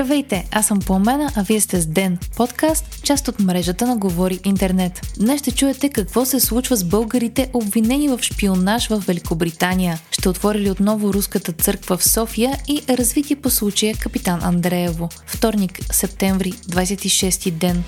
Здравейте, аз съм Пламена, а вие сте с Ден, подкаст, част от мрежата на Говори Интернет. Днес ще чуете какво се случва с българите, обвинени в шпионаж в Великобритания. Ще отвори ли отново руската църква в София и развитие по случая Капитан Андреево. Вторник, септември, 26 ден.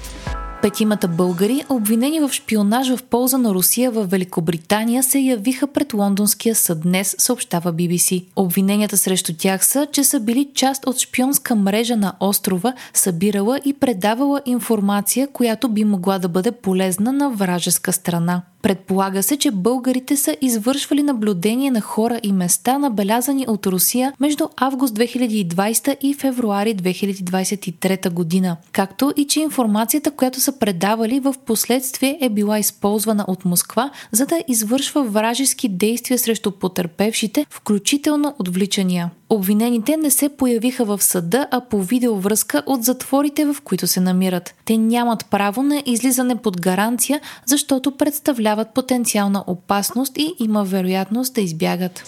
Петимата българи, обвинени в шпионаж в полза на Русия в Великобритания, се явиха пред лондонския съд днес, съобщава BBC. Обвиненията срещу тях са, че са били част от шпионска мрежа на острова, събирала и предавала информация, която би могла да бъде полезна на вражеска страна. Предполага се, че българите са извършвали наблюдение на хора и места, набелязани от Русия между август 2020 и февруари 2023 година, както и че информацията, която са предавали в последствие е била използвана от Москва, за да извършва вражески действия срещу потерпевшите, включително отвличания. Обвинените не се появиха в съда, а по видеовръзка от затворите, в които се намират. Те нямат право на излизане под гаранция, защото представляват потенциална опасност и има вероятност да избягат.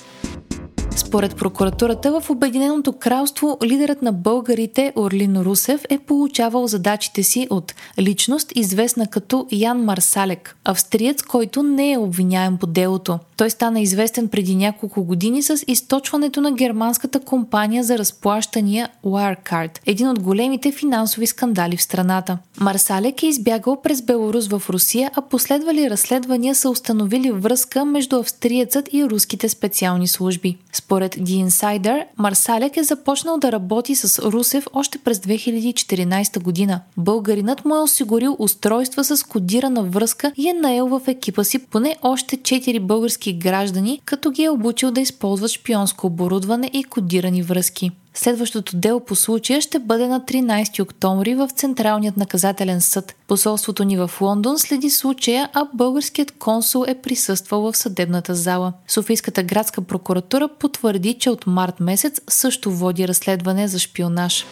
Според прокуратурата в Обединеното кралство, лидерът на българите Орлин Русев е получавал задачите си от личност, известна като Ян Марсалек, австриец, който не е обвиняем по делото. Той стана известен преди няколко години с източването на германската компания за разплащания Wirecard, един от големите финансови скандали в страната. Марсалек е избягал през Беларус в Русия, а последвали разследвания са установили връзка между австриецът и руските специални служби. Според The Insider, Марсалек е започнал да работи с Русев още през 2014 година. Българинът му е осигурил устройства с кодирана връзка и е наел в екипа си поне още 4 български граждани, като ги е обучил да използват шпионско оборудване и кодирани връзки. Следващото дело по случая ще бъде на 13 октомври в Централният наказателен съд. Посолството ни в Лондон следи случая, а българският консул е присъствал в съдебната зала. Софийската градска прокуратура потвърди, че от март месец също води разследване за шпионаж.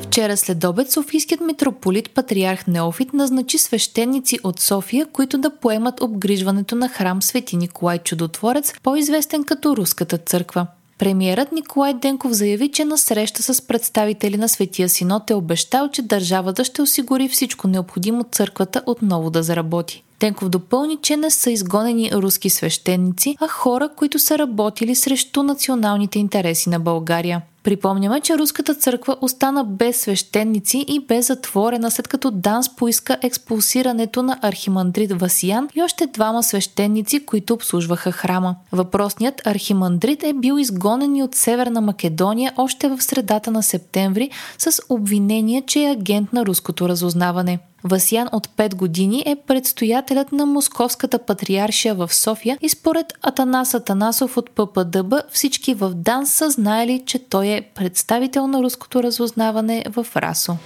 Вчера след обед Софийският митрополит Патриарх Неофит назначи свещеници от София, които да поемат обгрижването на храм Свети Николай Чудотворец, по-известен като Руската църква. Премиерът Николай Денков заяви, че на среща с представители на Светия Синод е обещал, че държавата ще осигури всичко необходимо църквата отново да заработи. Денков допълни, че не са изгонени руски свещеници, а хора, които са работили срещу националните интереси на България. Припомняме, че Руската църква остана без свещеници и бе затворена след като Данс поиска експулсирането на архимандрит Васиян и още двама свещеници, които обслужваха храма. Въпросният архимандрит е бил изгонен от Северна Македония още в средата на септември с обвинение, че е агент на руското разузнаване. Васян от 5 години е предстоятелят на Московската патриаршия в София и според Атанас Атанасов от ППДБ всички в ДАНС са знаели, че той е представител на руското разузнаване в РАСО.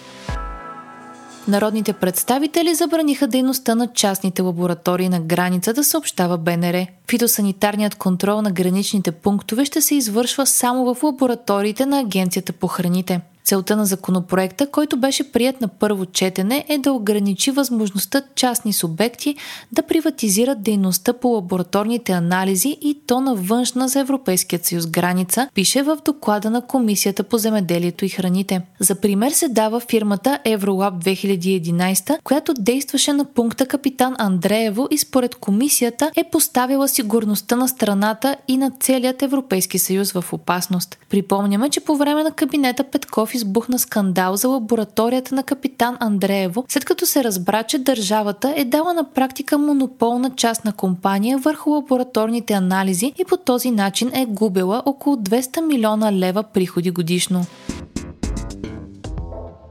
Народните представители забраниха дейността на частните лаборатории на границата, съобщава БНР. Фитосанитарният контрол на граничните пунктове ще се извършва само в лабораториите на Агенцията по храните. Целта на законопроекта, който беше прият на първо четене, е да ограничи възможността частни субекти да приватизират дейността по лабораторните анализи и то на външна за Европейският съюз граница, пише в доклада на Комисията по земеделието и храните. За пример се дава фирмата Евролаб 2011, която действаше на пункта Капитан Андреево и според комисията е поставила сигурността на страната и на целият Европейски съюз в опасност. Припомняме, че по време на кабинета Петков избухна скандал за лабораторията на капитан Андреево, след като се разбра, че държавата е дала на практика монополна частна компания върху лабораторните анализи и по този начин е губила около 200 милиона лева приходи годишно.